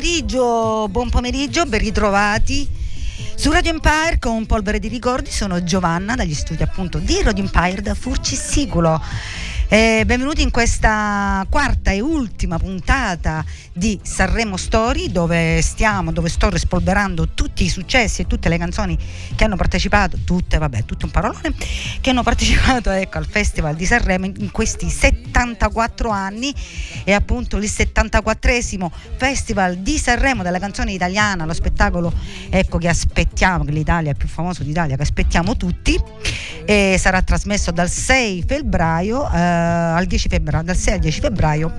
pomeriggio, buon pomeriggio, ben ritrovati. Su Radio Empire con polvere di ricordi sono Giovanna dagli studi appunto di Radio Empire da Furci Siculo. Eh, benvenuti in questa quarta e ultima puntata di Sanremo Story dove stiamo, dove sto rispolverando tutti i successi e tutte le canzoni che hanno partecipato, tutte, vabbè, tutto un parolone, che hanno partecipato ecco, al Festival di Sanremo in questi 74 anni. E appunto il 74esimo Festival di Sanremo della canzone italiana, lo spettacolo ecco, che aspettiamo, che l'Italia è più famoso d'Italia, che aspettiamo tutti. E sarà trasmesso dal 6 febbraio eh, al 10 febbraio, dal 6 al 10 febbraio,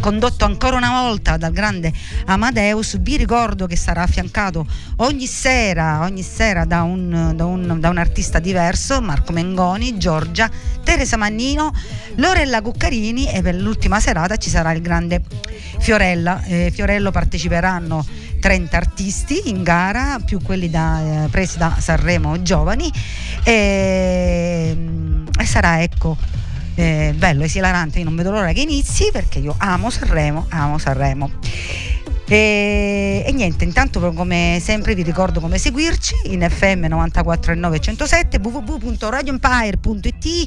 condotto ancora una volta dal grande Amadeus. Vi ricordo che sarà affiancato ogni sera, ogni sera da, un, da, un, da un artista diverso, Marco Mengoni, Giorgia, Teresa Mannino, Lorella Cuccarini e per l'ultima serata ci sarà il grande Fiorella. Eh, Fiorello parteciperanno 30 artisti in gara, più quelli da, eh, presi da Sanremo Giovani e, e sarà ecco eh, bello, esilarante, io non vedo l'ora che inizi perché io amo Sanremo, amo Sanremo. E, e, niente, intanto come sempre vi ricordo come seguirci in FM 94.9 107 www.radioempire.it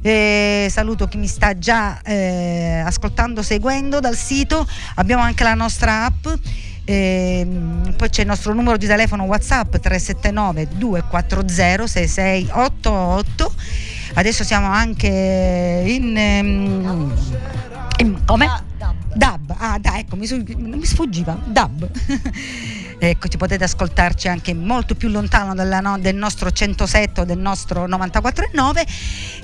eh, saluto chi mi sta già eh, ascoltando, seguendo dal sito. Abbiamo anche la nostra app. Eh, poi c'è il nostro numero di telefono WhatsApp 379 240 6688 adesso siamo anche in, um, in come? Dub, ah dai, ecco, mi, mi sfuggiva, Dub. ecco, potete ascoltarci anche molto più lontano no, del nostro 107 o del nostro 94.9,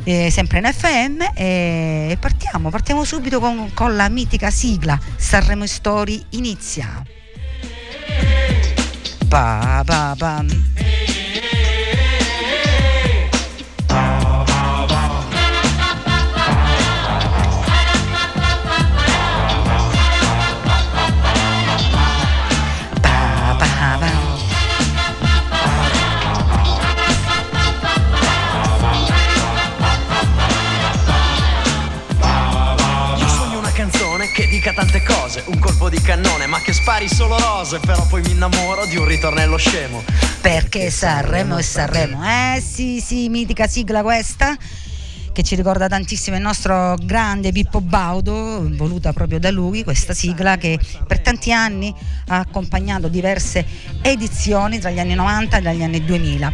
eh, sempre in FM e partiamo, partiamo subito con, con la mitica sigla Sanremo Story inizia. Pa, pa, pa. Dica tante cose, un colpo di cannone, ma che spari solo rose, però poi mi innamoro di un ritornello scemo. Perché Sanremo e Sanremo, eh sì sì, mitica sigla questa che ci ricorda tantissimo il nostro grande Pippo Baudo, voluta proprio da lui, questa sigla che per tanti anni ha accompagnato diverse edizioni tra gli anni 90 e gli anni 2000.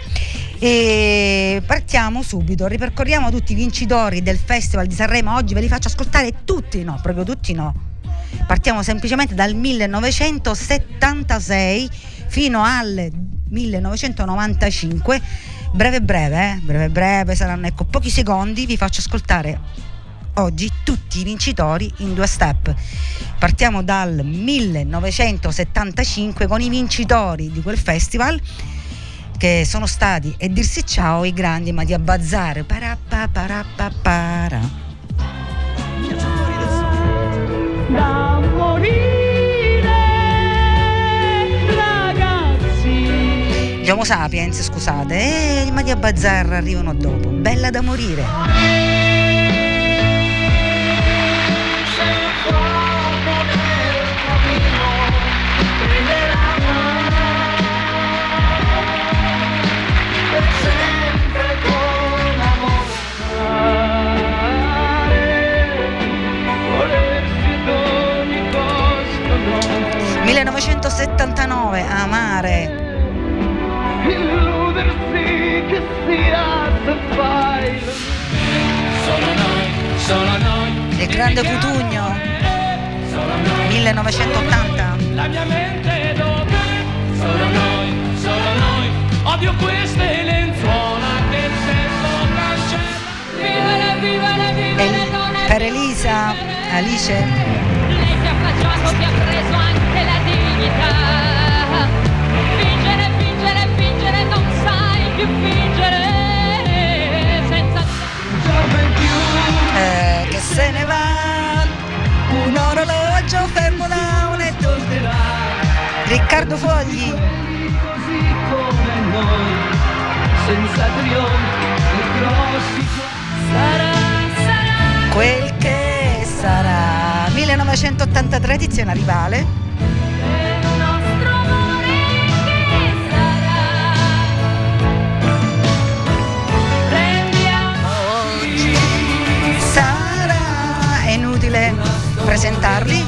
E partiamo subito, ripercorriamo tutti i vincitori del Festival di Sanremo, oggi ve li faccio ascoltare tutti, no, proprio tutti no Partiamo semplicemente dal 1976 fino al 1995. Breve breve, eh? breve breve, saranno ecco pochi secondi, vi faccio ascoltare oggi tutti i vincitori in due step. Partiamo dal 1975 con i vincitori di quel festival che sono stati e dirsi ciao i grandi Mattia Bazzar. Parappa, parappa, para. Da morire ragazzi. Gli Homo Sapiens scusate e i Madia Bazzar arrivano dopo. Bella da morire 1979, Amare. Illudersi che sia file. Solo noi, solo noi. Il grande Cutugno. 1980. La mia mente dove? Solo noi, solo noi. Odio queste lenzuola che il tempo cancella. Vivere, vivere, vivere. Per Elisa, Alice. Lei ha plagiato, ti ha preso anche la dignità. Fingere, fingere, fingere, non sai più fingere. Senza giorno in più. Eh, che se ne va, un orologio fermo da un e tornerà. Riccardo Fogli. Così come noi, senza trionfi e grossi sarà, sarà. Quel che sarà. 1983 edizione Rivale presentarli?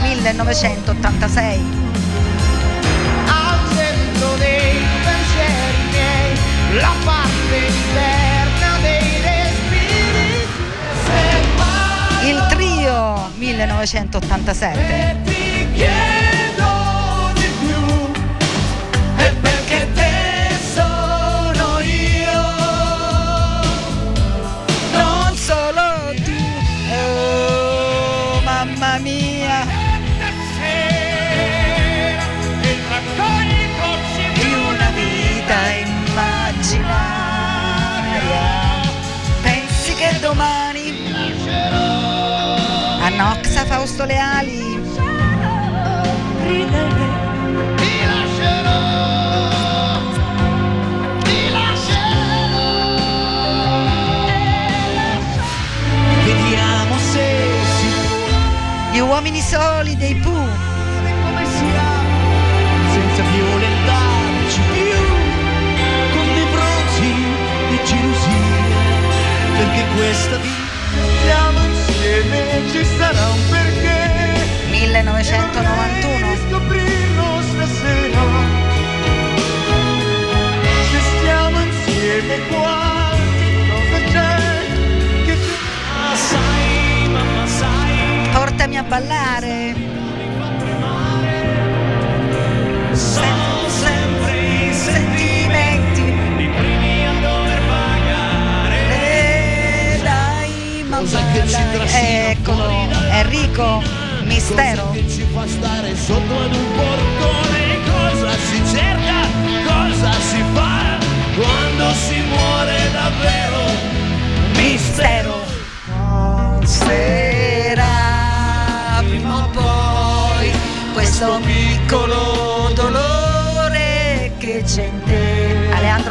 1986. Al centro dei pensieri miei, la parte interna dei respiri. Il trio 1987.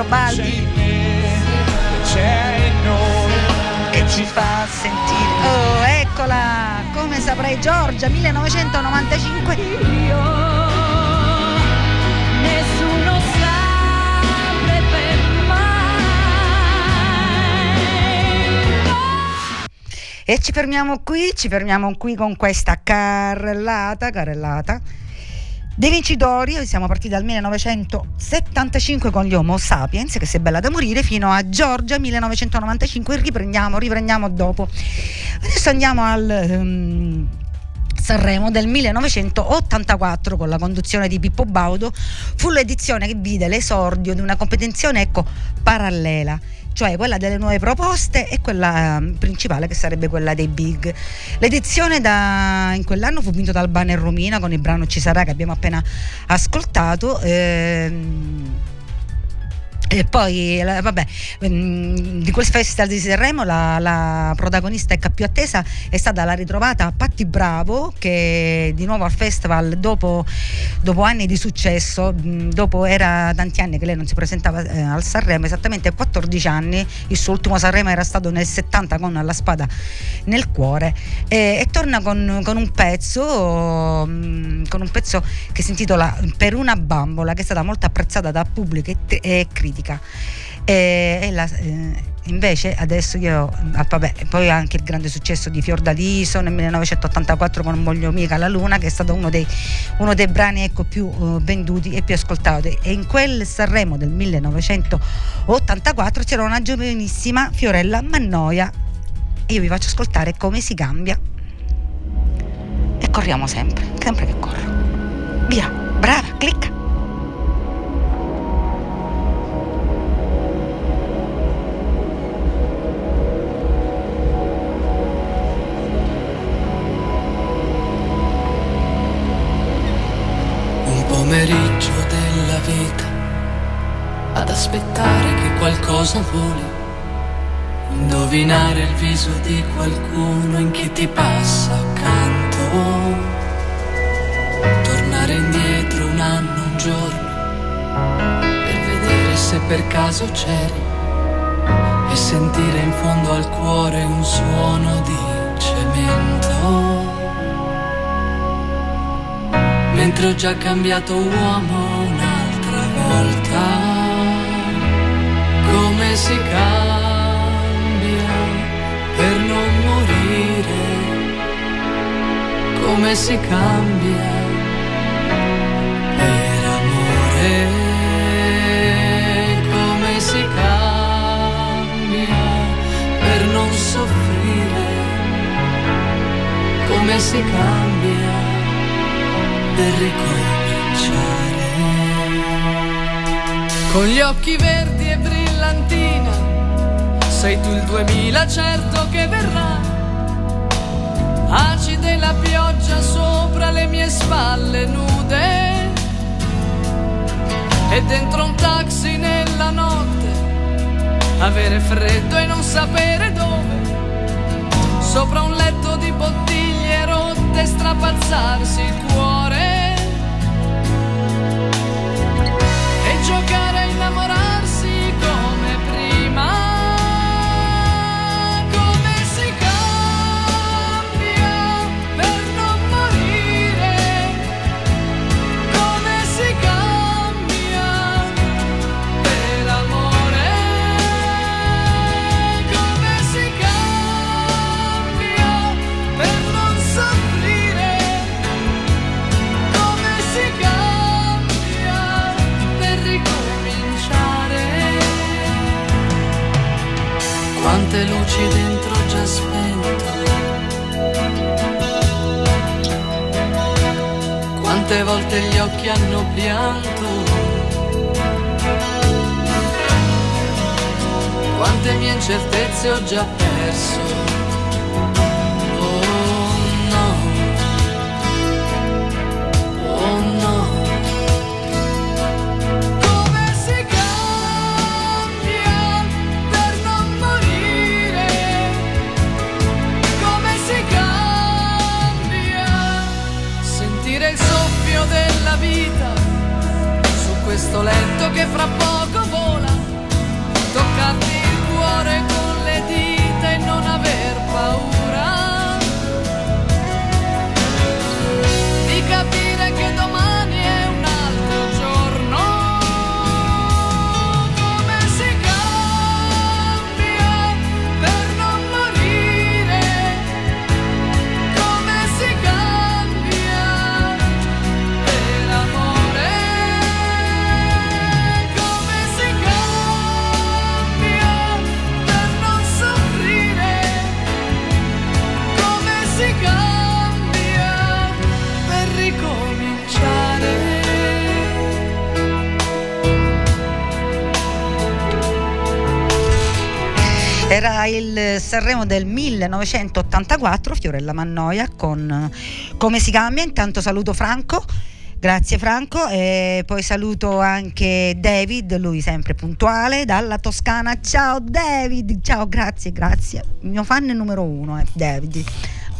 Baldi C'è in noi che ci fa sentire. Oh, eccola! Come saprai Giorgia, 1995. Nessuno saprebbe mai. E ci fermiamo qui, ci fermiamo qui con questa carrellata, carrellata dei vincitori. Siamo partiti dal 1975 con gli Homo sapiens, che è bella da morire, fino a Giorgia 1995. Riprendiamo, riprendiamo dopo. Adesso andiamo al. ehm, Sanremo del 1984 con la conduzione di Pippo Baudo fu l'edizione che vide l'esordio di una competizione ecco, parallela cioè quella delle nuove proposte e quella eh, principale che sarebbe quella dei big. L'edizione da, in quell'anno fu vinta dal Banner Romina con il brano Ci sarà che abbiamo appena ascoltato. ehm, e poi, vabbè, mm, di quel festival di Sanremo la, la protagonista ecco, più attesa è stata la ritrovata Patti Bravo che di nuovo al festival dopo, dopo anni di successo, mm, dopo era tanti anni che lei non si presentava eh, al Sanremo, esattamente 14 anni, il suo ultimo Sanremo era stato nel 70 con La spada nel cuore e, e torna con, con un pezzo, mm, con un pezzo che si intitola Per una bambola che è stata molto apprezzata da pubblico e, e critica. E, e la- eh, invece adesso io, ah, vabbè, poi anche il grande successo di Fiordaliso nel 1984 con voglio mica la luna che è stato uno dei, uno dei brani ecco, più eh, venduti e più ascoltati. E in quel Sanremo del 1984 c'era una giovanissima Fiorella Mannoia. E io vi faccio ascoltare come si cambia. E corriamo sempre, sempre che corro. Via, brava, clicca qualcosa voli, indovinare il viso di qualcuno in chi ti passa accanto, tornare indietro un anno, un giorno, per vedere se per caso c'eri e sentire in fondo al cuore un suono di cemento. Mentre ho già cambiato uomo un'altra volta, si cambia per non morire, come si cambia per amore, come si cambia per non soffrire, come si cambia per ricominciare. Con gli occhi verdi e brillantina, sei tu il 2000 certo che verrà. Acide la pioggia sopra le mie spalle nude. E dentro un taxi nella notte, avere freddo e non sapere dove, sopra un letto di bottiglie rotte strapazzarsi il Quante volte gli occhi hanno pianto. Quante mie incertezze ho già perso. Letto che fra poco Sanremo del 1984, Fiorella Mannoia con Come si cambia. Intanto saluto Franco. Grazie Franco e poi saluto anche David, lui sempre puntuale dalla Toscana. Ciao David, ciao, grazie, grazie. Il mio fan numero uno è David.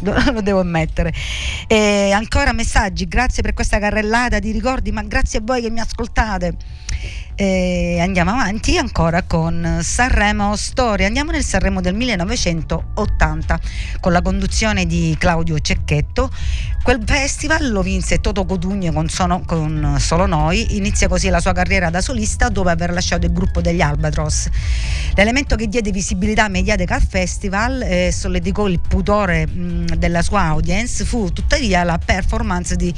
Lo devo ammettere. E ancora messaggi, grazie per questa carrellata di ricordi, ma grazie a voi che mi ascoltate. E andiamo avanti ancora con Sanremo Storia. Andiamo nel Sanremo del 1980 con la conduzione di Claudio Cecchetto. Quel festival lo vinse Toto Codugno con, Sono- con Solo Noi. Inizia così la sua carriera da solista dopo aver lasciato il gruppo degli Albatros. L'elemento che diede visibilità mediatica al festival e solleticò il pudore mh, della sua audience fu tuttavia la performance di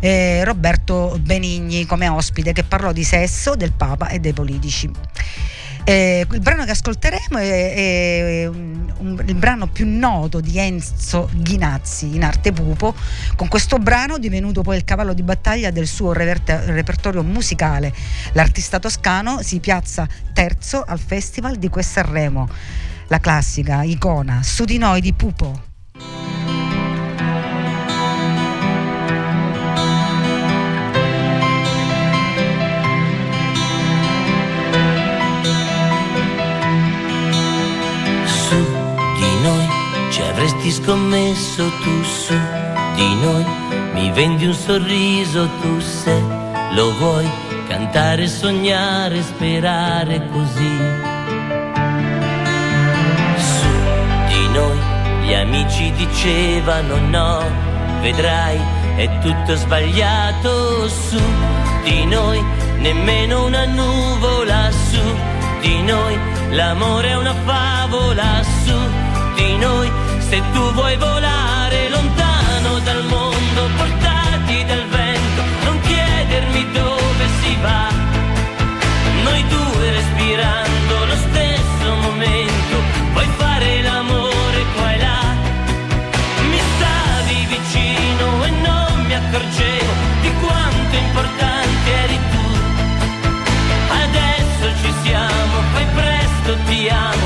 eh, Roberto Benigni come ospite che parlò di sesso, del Papa e dei politici. Eh, il brano che ascolteremo è, è un- il brano più noto di Enzo Ghinazzi in arte pupo. Con questo brano, divenuto poi il cavallo di battaglia del suo reverte- repertorio musicale, l'artista toscano si piazza terzo al Festival di Quel Sanremo. La classica icona Su di noi di Pupo. Metti scommesso tu su di noi, mi vendi un sorriso tu se lo vuoi, cantare, sognare, sperare così. Su di noi gli amici dicevano no, vedrai, è tutto sbagliato. Su di noi, nemmeno una nuvola. Su di noi, l'amore è una favola. Su di noi, se tu vuoi volare lontano dal mondo, portati dal vento, non chiedermi dove si va, noi due respirando lo stesso momento, puoi fare l'amore qua e là, mi stavi vicino e non mi accorgevo di quanto importante eri tu. Adesso ci siamo, fai presto, ti amo,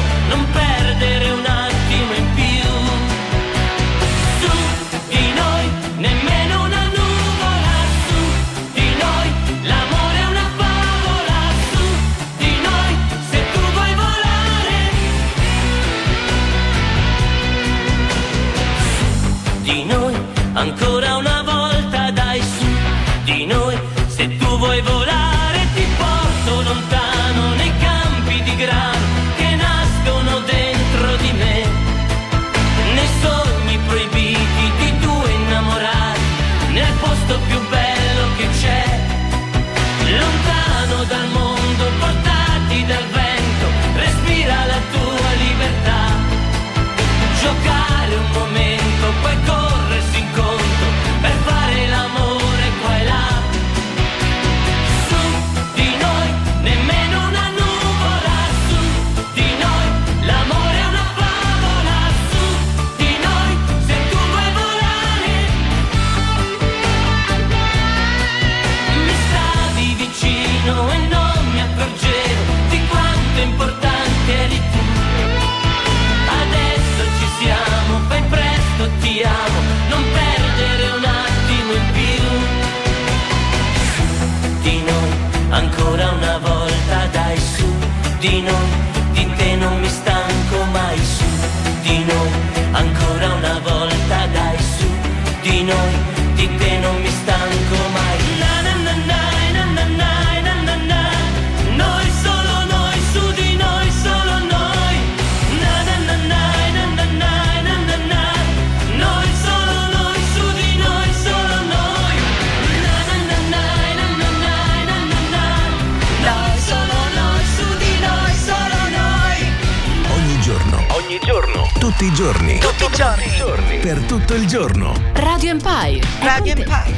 Tutti i giorni. Tutti i giorni. Per tutto il giorno. Radio Empire. Radio. Empire.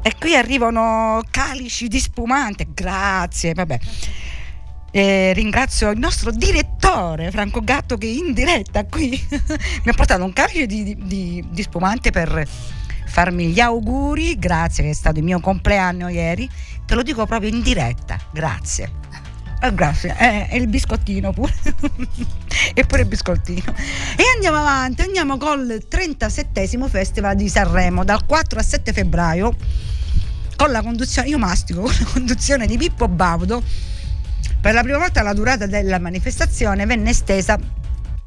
E qui arrivano calici di spumante, grazie, vabbè. Eh, ringrazio il nostro direttore Franco Gatto che in diretta qui mi ha portato un calice di- di- di spumante per farmi gli auguri, grazie che è stato il mio compleanno ieri, te lo dico proprio in diretta, grazie. Eh, grazie, eh, e il biscottino pure, e pure il biscottino. E andiamo avanti, andiamo col 37 Festival di Sanremo dal 4 al 7 febbraio con la conduzione, io mastico, con la conduzione di Pippo Baudo. Per la prima volta la durata della manifestazione venne estesa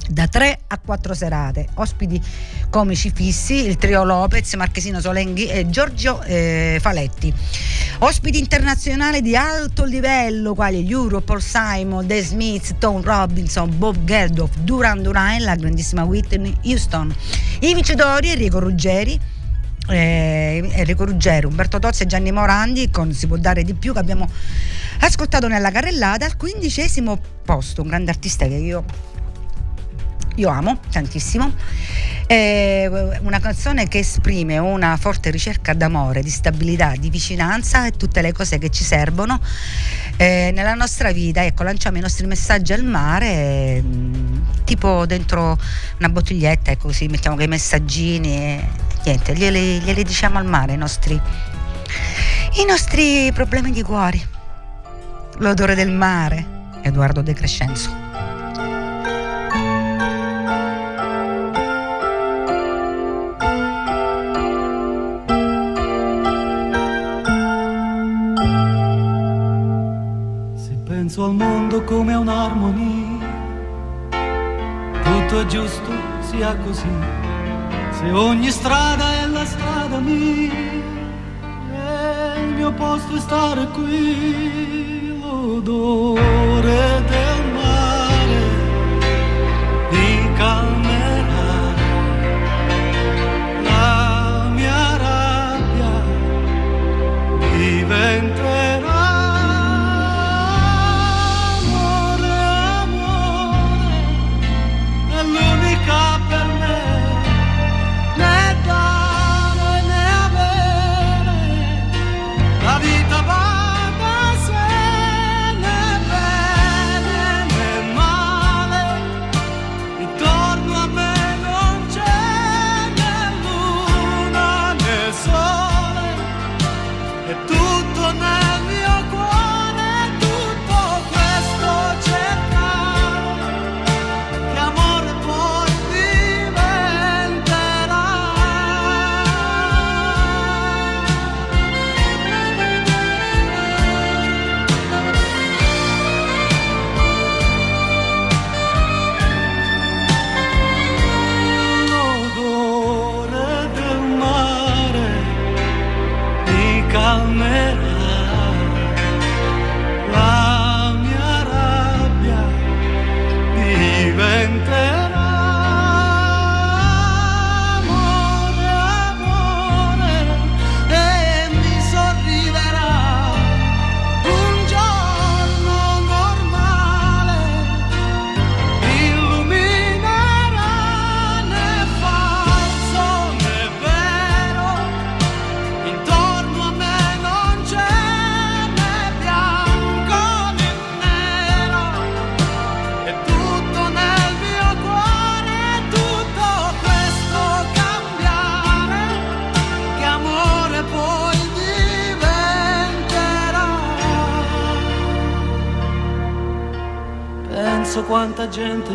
da 3 a 4 serate. Ospiti comici fissi, il trio Lopez, Marchesino Solenghi e Giorgio eh, Faletti. Ospiti internazionali di alto livello quali Euro, Paul Simon, The Smiths, Tom Robinson, Bob Geldof, Duran Duran la grandissima Whitney Houston. I vincitori Enrico Ruggeri, eh, Enrico Ruggero, Umberto Tozzi e Gianni Morandi con Si può dare di più che abbiamo ascoltato nella carrellata al quindicesimo posto, un grande artista che io, io amo tantissimo. Eh, una canzone che esprime una forte ricerca d'amore, di stabilità, di vicinanza e tutte le cose che ci servono eh, nella nostra vita. Ecco, lanciamo i nostri messaggi al mare, mm, tipo dentro una bottiglietta, ecco così mettiamo quei messaggini e niente, glieli, glieli diciamo al mare i nostri, i nostri problemi di cuori. L'odore del mare, Edoardo De Crescenzo. Penso al mondo come a un'armonia, tutto è giusto sia così, se ogni strada è la strada mia, e il mio posto è stare qui, l'odore del mare mi calmerà, la mia rabbia. Diventerà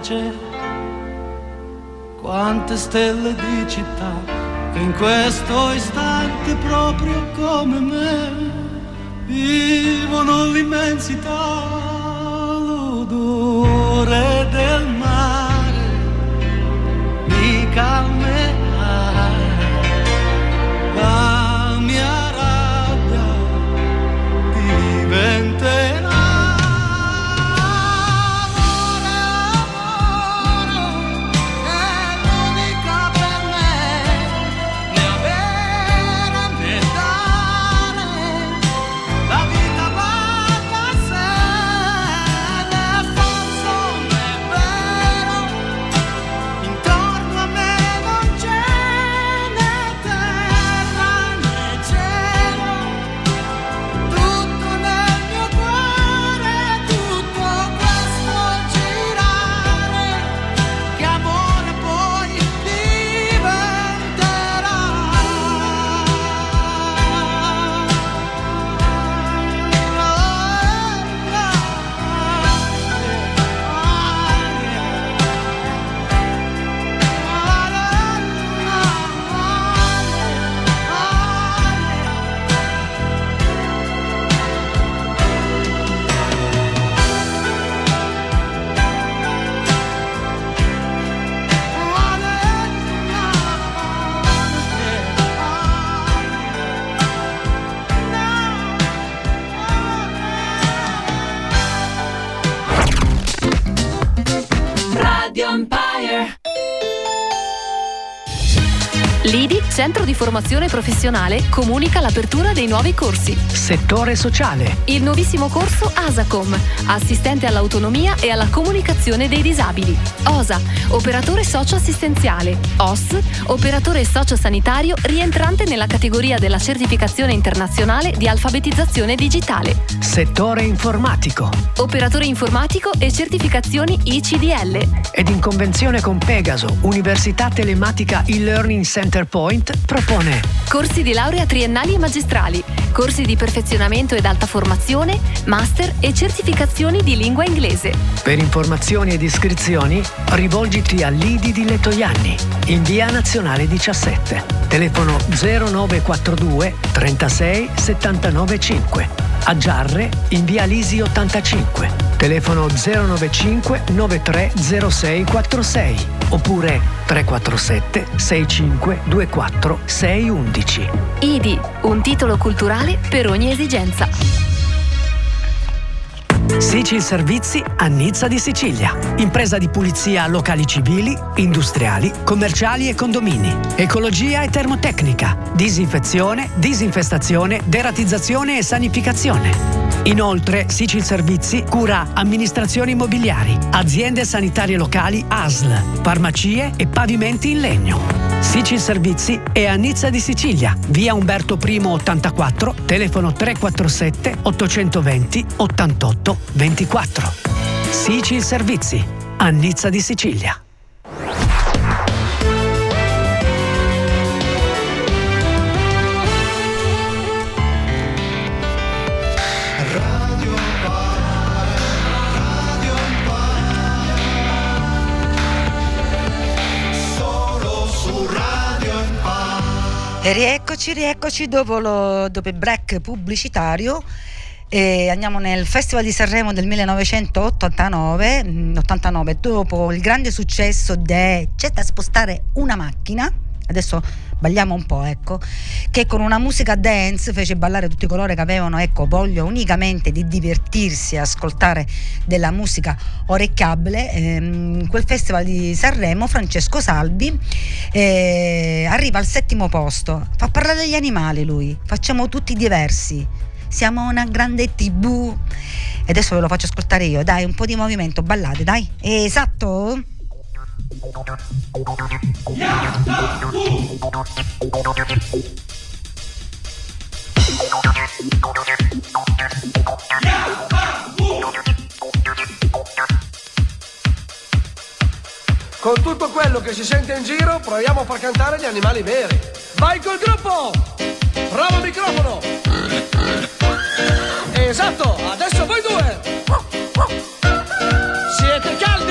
c'è, quante stelle di città che in questo istante proprio come me vivono l'immensità, l'odore Formazione Professionale, comunica l'apertura dei nuovi corsi. Settore sociale. Il nuovissimo corso ASACOM, assistente all'autonomia e alla comunicazione dei disabili. OSA, operatore socio-assistenziale. OS, operatore socio-sanitario rientrante nella categoria della certificazione internazionale di alfabetizzazione digitale. Settore informatico. Operatore informatico e certificazioni ICDL. Ed in convenzione con Pegaso, Università Telematica e-Learning Center Point propone Corsi di laurea triennali e magistrali, corsi di perfezionamento ed alta formazione, master e certificazioni di lingua inglese. Per informazioni ed iscrizioni rivolgiti all'IDI di Lettoianni, in via nazionale 17, telefono 0942 36 79 5. A Giarre, in via Lisi 85. Telefono 095 930646 oppure 347 65 24 611. IDI, un titolo culturale per ogni esigenza. Sicil Servizi a Nizza di Sicilia. Impresa di pulizia locali civili, industriali, commerciali e condomini. Ecologia e termotecnica. Disinfezione, disinfestazione, deratizzazione e sanificazione. Inoltre, Sicil Servizi cura amministrazioni immobiliari, aziende sanitarie locali ASL, farmacie e pavimenti in legno. Sicil Servizi è a Nizza di Sicilia, via Umberto I 84, telefono 347 820 88 24. Sicil Servizi, a Nizza di Sicilia. E rieccoci, rieccoci dopo, lo, dopo il break pubblicitario. E andiamo nel Festival di Sanremo del 1989, mm, 89, dopo il grande successo di C'è da spostare una macchina, adesso balliamo un po', ecco, che con una musica dance fece ballare tutti coloro che avevano, ecco, voglia unicamente di divertirsi ascoltare della musica orecchiabile. Ehm, quel Festival di Sanremo Francesco Salvi eh, arriva al settimo posto, fa parlare degli animali lui, facciamo tutti diversi siamo una grande tv. E adesso ve lo faccio ascoltare io, dai, un po' di movimento, ballate, dai. Esatto. Con tutto quello che si sente in giro, proviamo a far cantare gli animali veri. Vai col gruppo! Bravo microfono! Esatto, adesso voi due! Siete caldi?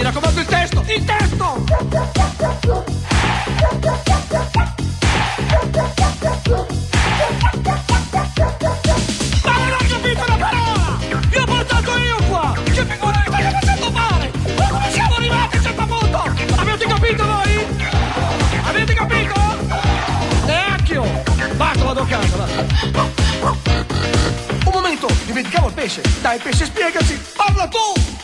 Mi raccomando il testo, il testo! Ma non ho capito una parola! Vi ho portato io qua! Che figura mi state facendo fare? Ma come siamo arrivati a certo? Avete capito voi? Avete capito? Neanch'io! Basta, vado a casa! Un momento, dimenticavo il pesce! Dai pesce, spiegaci! Parla tu!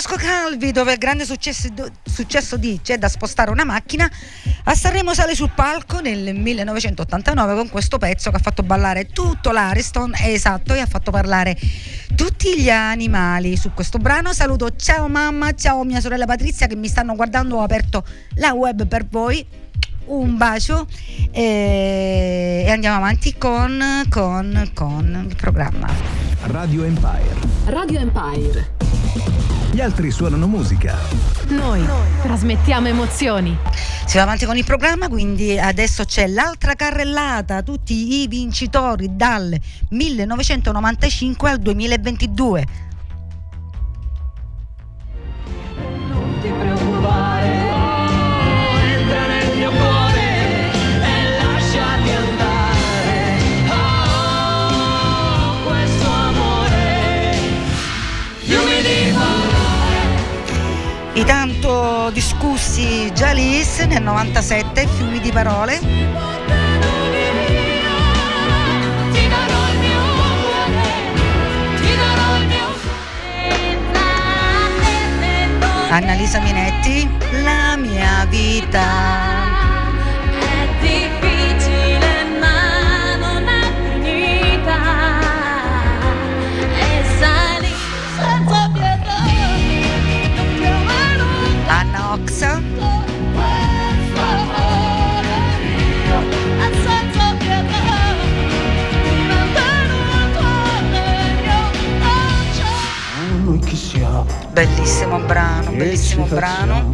Francesco Calvi, dove il grande successo, successo di C'è da spostare una macchina, a Sanremo sale sul palco nel 1989 con questo pezzo che ha fatto ballare tutto l'Ariston, esatto, e ha fatto parlare tutti gli animali. Su questo brano saluto ciao mamma, ciao mia sorella Patrizia che mi stanno guardando, ho aperto la web per voi. Un bacio e, e andiamo avanti con, con, con il programma. Radio Empire. Radio Empire. Gli altri suonano musica. Noi trasmettiamo emozioni. Si va avanti con il programma, quindi adesso c'è l'altra carrellata, tutti i vincitori dal 1995 al 2022. I tanto discussi Jalis nel 97, fiumi di parole. Annalisa Minetti, la mia vita. Bellissimo brano, bellissimo brano.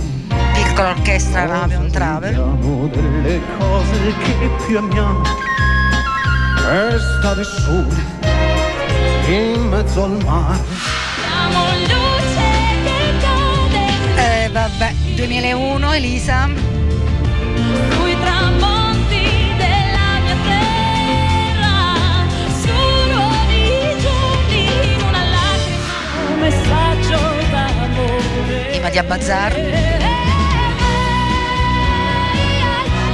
Piccola orchestra Ravion Travel. Parliamo delle cose che più amiamo. E stare soli in mezzo al mare. Siamo luce che cade Eh vabbè, 2001 Elisa. Prima di Abbazzar.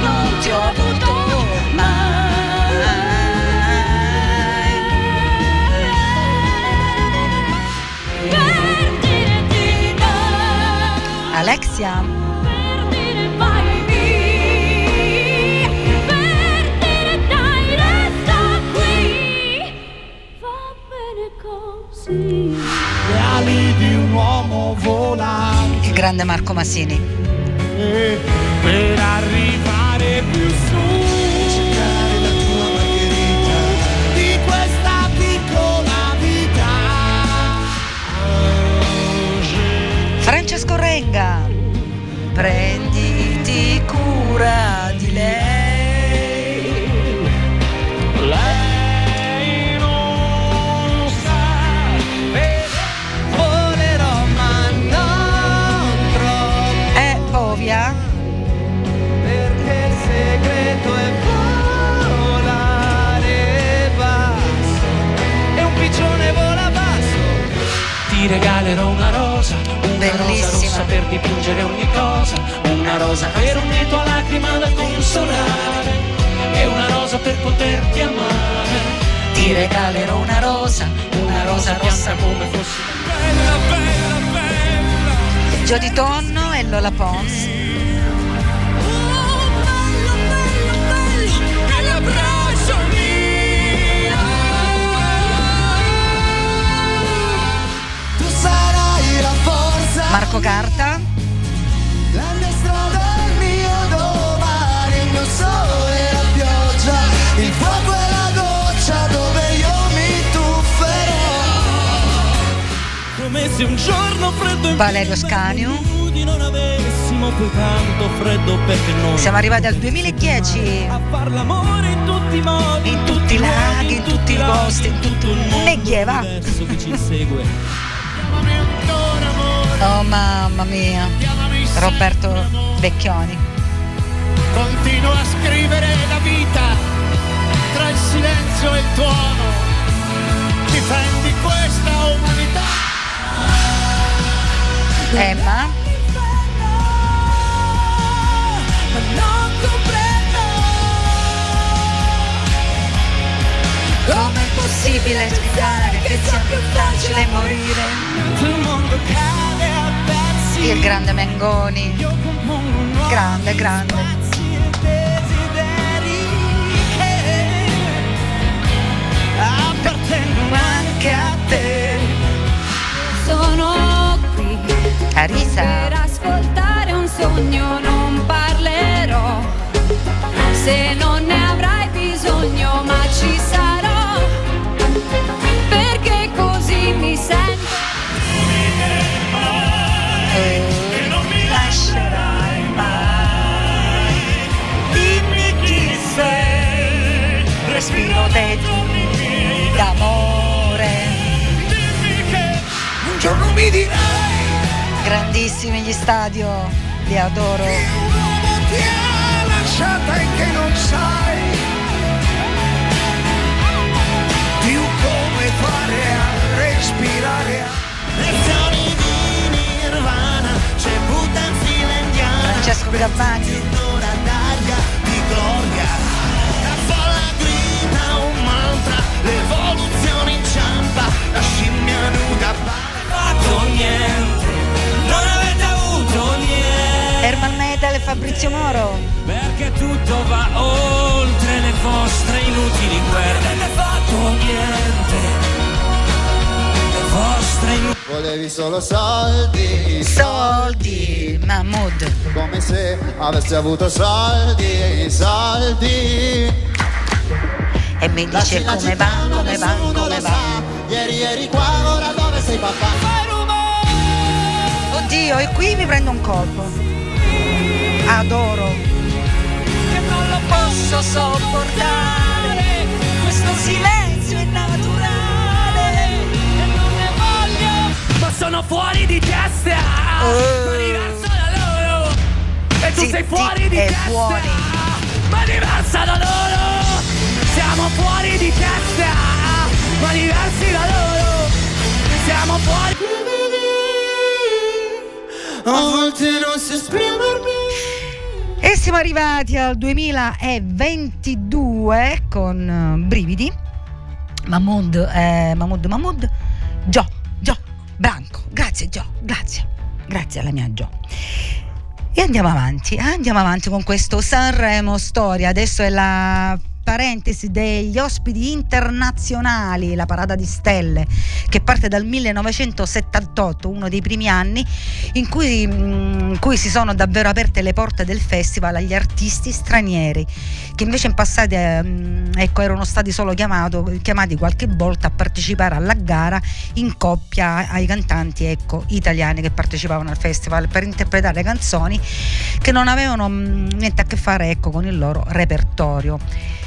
Non ti ho avuto mai. Per dire di no. Alexia. Per dire vai via, per dire dai resta qui, va bene così. Le ali di un uomo volante. Grande Marco Massini. Per arrivare più su. Cercare la tua regalerò una rosa Una rosa Bellissima. rossa per dipingere ogni cosa Una rosa per ogni tua lacrima da consolare E una rosa per poterti amare. Ti regalerò una rosa, una rosa rossa. come fossi. Bella, bella, bella. Gio di Tonno e Lola Pons. Marco Carta. La mia strada, il mio domani, il mio sole, la pioggia, il fuoco e la goccia dove io mi tufferò. Come se un giorno freddo in Valerio Scaniu. di non avessimo più tanto freddo perché noi Siamo arrivati al 2010. a far l'amore in tutti i modi, In tutti i laghi, in tutti i posti, in tutto il mondo. Neghieva. Oh mamma mia, Roberto Vecchioni. Continua a scrivere la vita tra il silenzio e il tuono. Difendi questa umanità. Emma. Com'è possibile spiegare che sia più facile morire? Il grande Mengoni. Grande, grande. appartengono anche a te. Sono qui Carisa. per ascoltare un sogno, non parlerò. Se non ne avrai bisogno, ma ci sarò. Respiro dentro d'amore. Un giorno mi dirai Grandissimi gli stadio, li adoro. uomo ti ha lasciata e che non sai più come fare a respirare. Lezioni di nirvana, c'è. Francesco Gabbani. Metal Fabrizio Moro. Perché tutto va oltre le vostre inutili guerre. Non avete fatto niente. Le vostre inutili Volevi solo soldi, Soldi, Mahmood. come se avessi avuto soldi, soldi. E mi dice come va, come va, come va. Ieri eri qua, ora dove sei papà? Oddio, e qui mi prendo un colpo. Adoro. Che non lo posso sopportare. Questo silenzio è naturale. E non ne voglio. Ma sono fuori di testa Ma diverso da loro E tu Zitti sei fuori di testa. Ma diversa da loro Siamo fuori di testa Ma diversi da loro Siamo fuori A volte non si esprimermi. E siamo arrivati al 2022 con eh, Brividi. Mahmood, eh, Mahmood, Mahmood. Gio, Gio, Branco. Grazie Gio, grazie. Grazie alla mia Gio. E andiamo avanti, andiamo avanti con questo Sanremo Storia. Adesso è la parentesi degli ospiti internazionali, la parata di stelle, che parte dal 1978, uno dei primi anni in cui, mm, in cui si sono davvero aperte le porte del festival agli artisti stranieri, che invece in passato ehm, ecco, erano stati solo chiamato- chiamati qualche volta a partecipare alla gara in coppia ai cantanti ecco, italiani che partecipavano al festival per interpretare canzoni che non avevano mm, niente a che fare ecco, con il loro repertorio.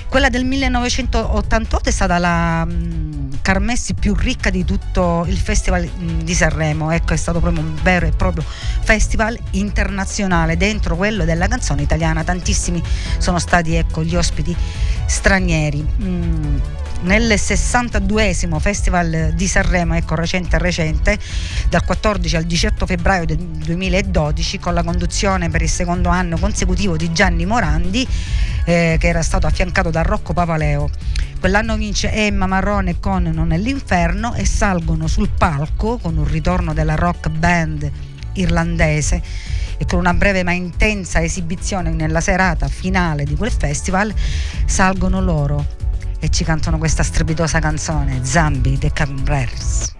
Quella del 1988 è stata la mh, Carmessi più ricca di tutto il festival mh, di Sanremo, ecco è stato proprio un vero e proprio festival internazionale dentro quello della canzone italiana, tantissimi sono stati ecco, gli ospiti stranieri. Mm, nel 62esimo Festival di Sanremo, ecco recente recente, dal 14 al 18 febbraio del 2012, con la conduzione per il secondo anno consecutivo di Gianni Morandi, eh, che era stato affiancato da Rocco Papaleo. Quell'anno vince Emma Marrone con Non è l'inferno e salgono sul palco con un ritorno della rock band irlandese e con una breve ma intensa esibizione nella serata finale di quel festival salgono loro e ci cantano questa strepitosa canzone Zambi The Cambrers.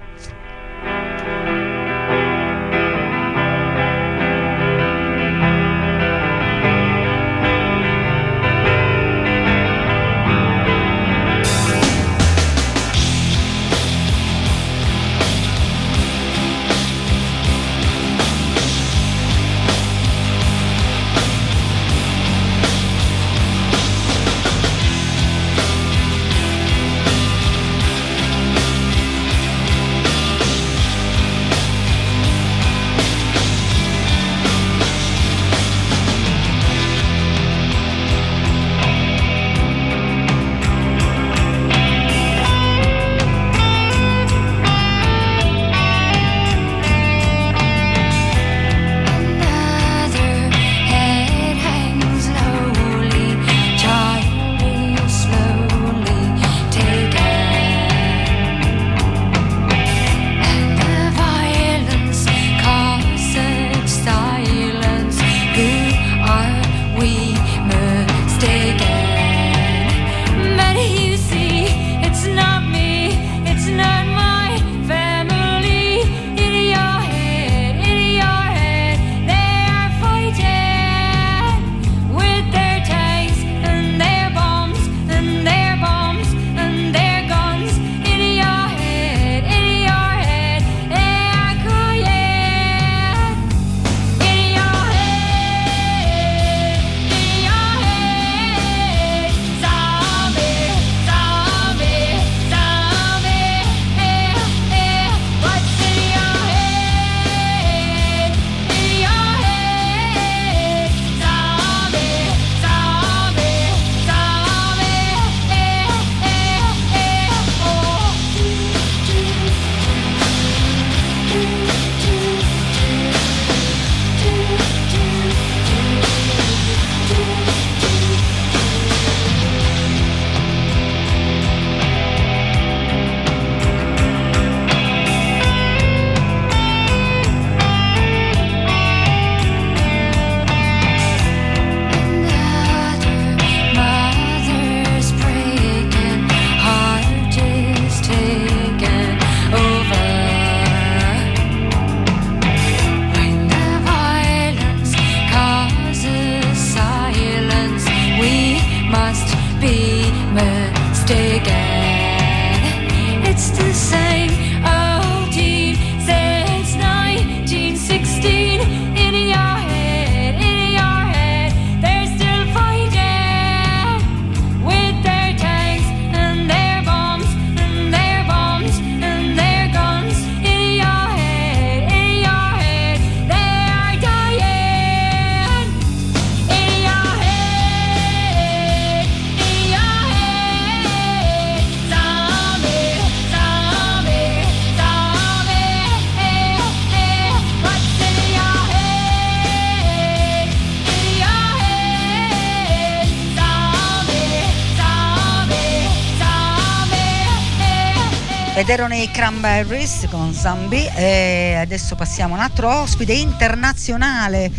Cranberries con Zombie e adesso passiamo a un altro ospite internazionale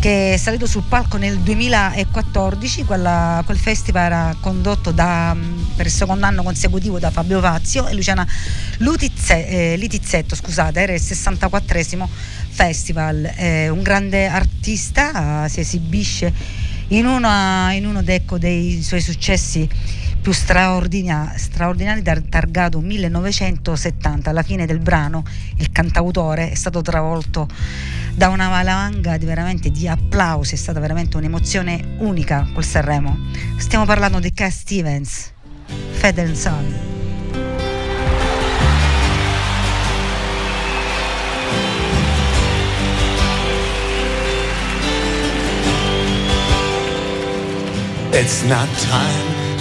che è salito sul palco nel 2014 quella, quel festival era condotto da, per il secondo anno consecutivo da Fabio Fazio e Luciana Lutizze, eh, Litizzetto scusate era il 64esimo festival. Eh, un grande artista eh, si esibisce in, una, in uno dei suoi successi più straordinari, straordinari targato 1970. Alla fine del brano il cantautore è stato travolto da una valanga di, veramente di applausi, è stata veramente un'emozione unica col Sanremo. Stiamo parlando di Cat Stevens, Fed Son. It's not time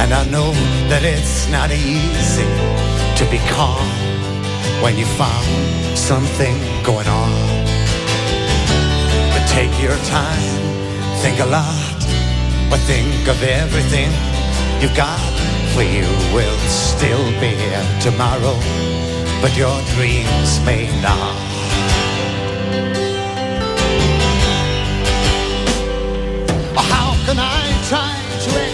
And I know that it's not easy to be calm when you found something going on. But take your time, think a lot, but think of everything you've got. For you will still be here tomorrow, but your dreams may not. How can I try to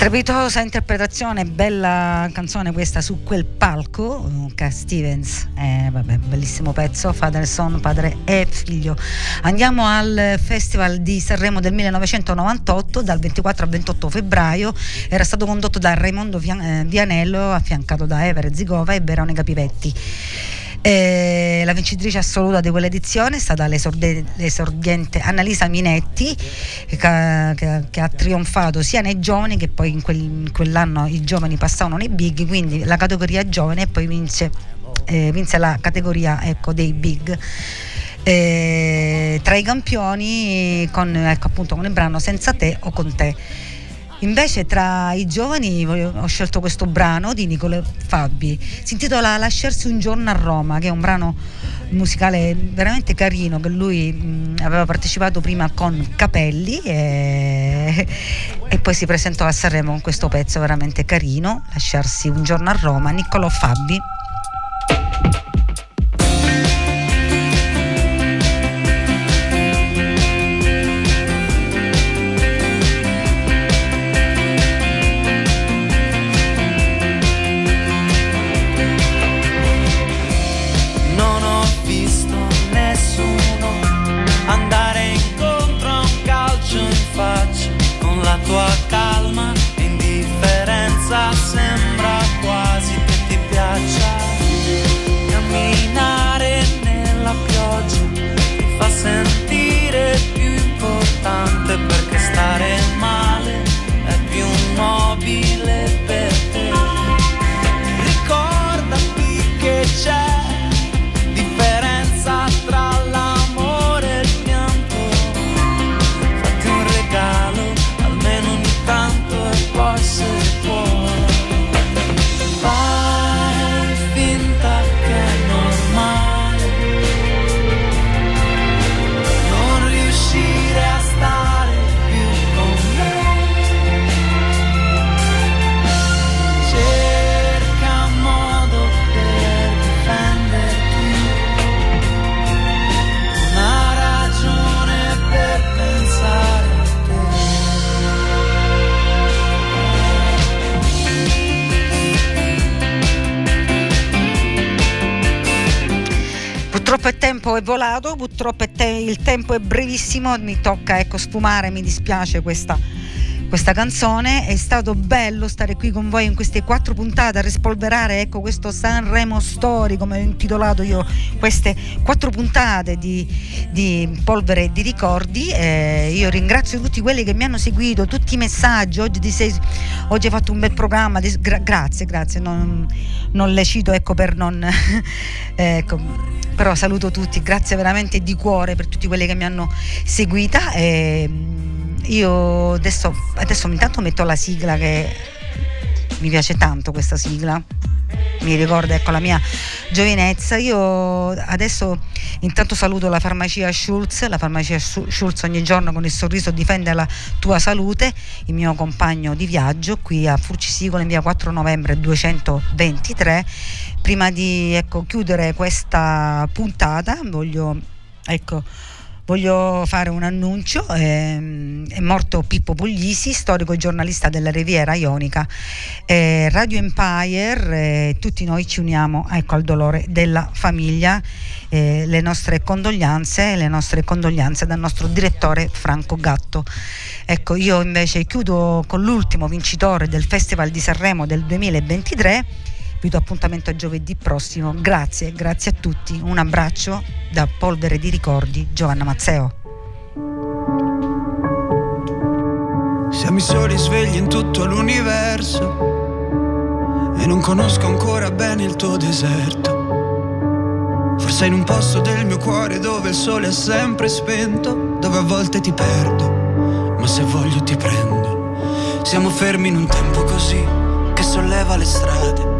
Strepitosa interpretazione, bella canzone questa su quel palco, Cat Stevens, eh, vabbè, bellissimo pezzo, Father Son, padre e figlio. Andiamo al Festival di Sanremo del 1998, dal 24 al 28 febbraio, era stato condotto da Raimondo eh, Vianello, affiancato da Evere Zigova e Veronica Pivetti. Eh, la vincitrice assoluta di quell'edizione è stata l'esordiente Annalisa Minetti che, ha- che ha- che ha trionfato sia nei giovani che poi in, quel- in quell'anno i giovani passavano nei big, quindi la categoria giovane e poi vince, eh, vinse la categoria ecco, dei big. Eh, tra i campioni con, ecco, appunto, con il brano Senza te o con te. Invece tra i giovani ho scelto questo brano di Nicolo Fabi, si intitola Lasciarsi un giorno a Roma, che è un brano musicale veramente carino che lui mh, aveva partecipato prima con Capelli e, e poi si presentò a Sanremo con questo pezzo veramente carino, Lasciarsi un giorno a Roma, Niccolò Fabi. Tempo è brevissimo, mi tocca ecco, sfumare, mi dispiace questa, questa canzone. È stato bello stare qui con voi in queste quattro puntate a rispolverare ecco, questo Sanremo Story, come ho intitolato io queste quattro puntate di, di polvere e di ricordi. Eh, io ringrazio tutti quelli che mi hanno seguito, tutti i messaggi. Oggi, sei, oggi hai fatto un bel programma, di- gra- grazie, grazie. Non, non le cito ecco, per non... ecco, però saluto tutti, grazie veramente di cuore per tutti quelli che mi hanno seguita. E, mm, io adesso, adesso intanto metto la sigla che mi piace tanto questa sigla mi ricorda ecco, la mia giovinezza. Io adesso intanto saluto la farmacia Schulz, la farmacia Schulz ogni giorno con il sorriso difende la tua salute, il mio compagno di viaggio qui a Furcisicolo in via 4 novembre 223. Prima di ecco, chiudere questa puntata voglio ecco, Voglio fare un annuncio, ehm, è morto Pippo Puglisi, storico giornalista della Riviera Ionica. Eh, Radio Empire, eh, tutti noi ci uniamo ecco, al dolore della famiglia, eh, le nostre condoglianze, le nostre condoglianze dal nostro direttore Franco Gatto. Ecco, io invece chiudo con l'ultimo vincitore del Festival di Sanremo del 2023 vi do appuntamento a giovedì prossimo. Grazie, grazie a tutti. Un abbraccio da Polvere di Ricordi, Giovanna Mazzeo. Siamo i soli svegli in tutto l'universo e non conosco ancora bene il tuo deserto. Forse in un posto del mio cuore dove il sole è sempre spento, dove a volte ti perdo, ma se voglio ti prendo. Siamo fermi in un tempo così che solleva le strade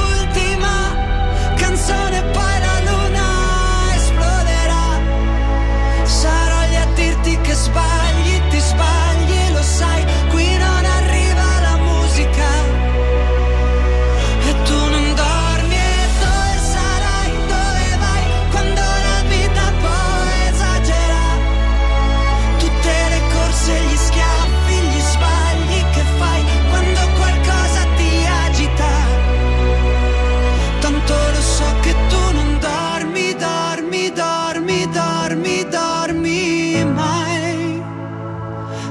canzone poi la luna esploderà. Sarò lì a dirti che sbagli, ti sbagli, lo sai,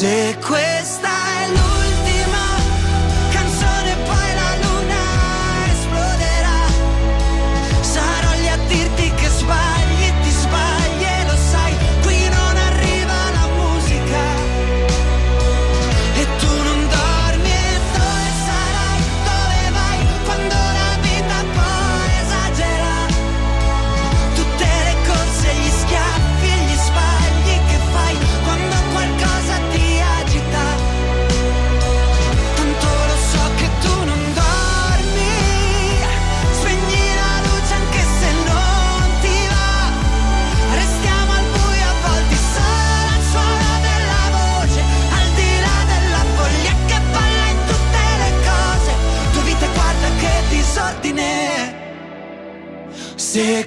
Se Se